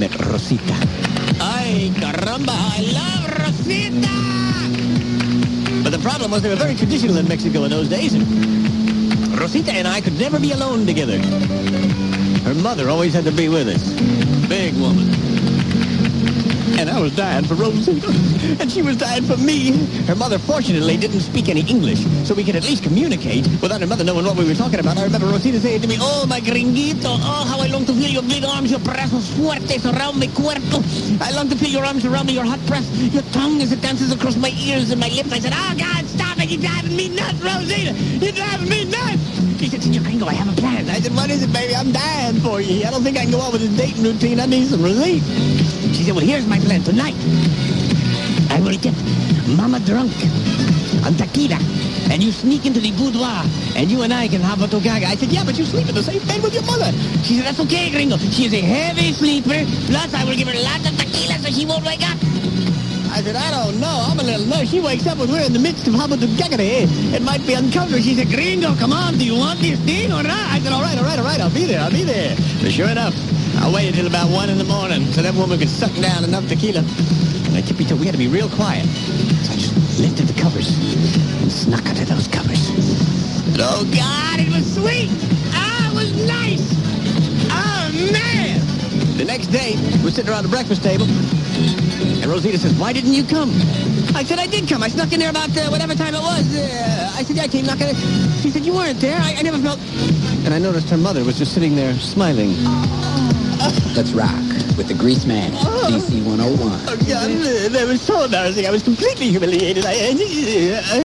Rosita. Ay, caramba, I love Rosita! But the problem was they were very traditional in Mexico in those days. And Rosita and I could never be alone together. Her mother always had to be with us. Big woman. And I was dying for Rosita. And she was dying for me. Her mother, fortunately, didn't speak any English, so we could at least communicate without her mother knowing what we were talking about. I remember Rosita saying to me, Oh, my gringuito, oh, how I long your big arms, your brazos fuertes around my cuerpo. I long to feel your arms around me, your hot breath, your tongue as it dances across my ears and my lips. I said, Oh, God, stop it. You're driving me nuts, Rosita. You're driving me nuts. She said, Senor Gringo, I have a plan. I said, what is it, baby? I'm dying for you. I don't think I can go on with this dating routine. I need some relief. She said, well, here's my plan. Tonight, I will get Mama drunk on tequila, and you sneak into the boudoir, and you and I can have a togaga. I said, yeah, but you sleep in the same bed with your mother. She said, that's okay, Gringo. She is a heavy sleeper. Plus, I will give her lots of tequila so she won't wake up. I said, I don't know. I'm a little nervous. She wakes up when we're in the midst of Habatuggagare. It might be uncomfortable. She said, Gringo, come on. Do you want this thing or not? I said, all right, all right, all right. I'll be there. I'll be there. But sure enough, I waited until about 1 in the morning so that woman could suck down enough tequila. And I tippy toe. We had to be real quiet. So I just lifted the covers and snuck under those covers. And oh, God, it was sweet. Ah, it was nice. Oh, man. The next day, we're sitting around the breakfast table. And Rosita says, why didn't you come? I said, I did come. I snuck in there about uh, whatever time it was. Uh, I said, yeah, I came knocking. She said, you weren't there. I, I never felt... And I noticed her mother was just sitting there smiling. Let's rock with the Grease Man, DC 101. Oh, God, oh, that was so embarrassing. I was completely humiliated. I, I,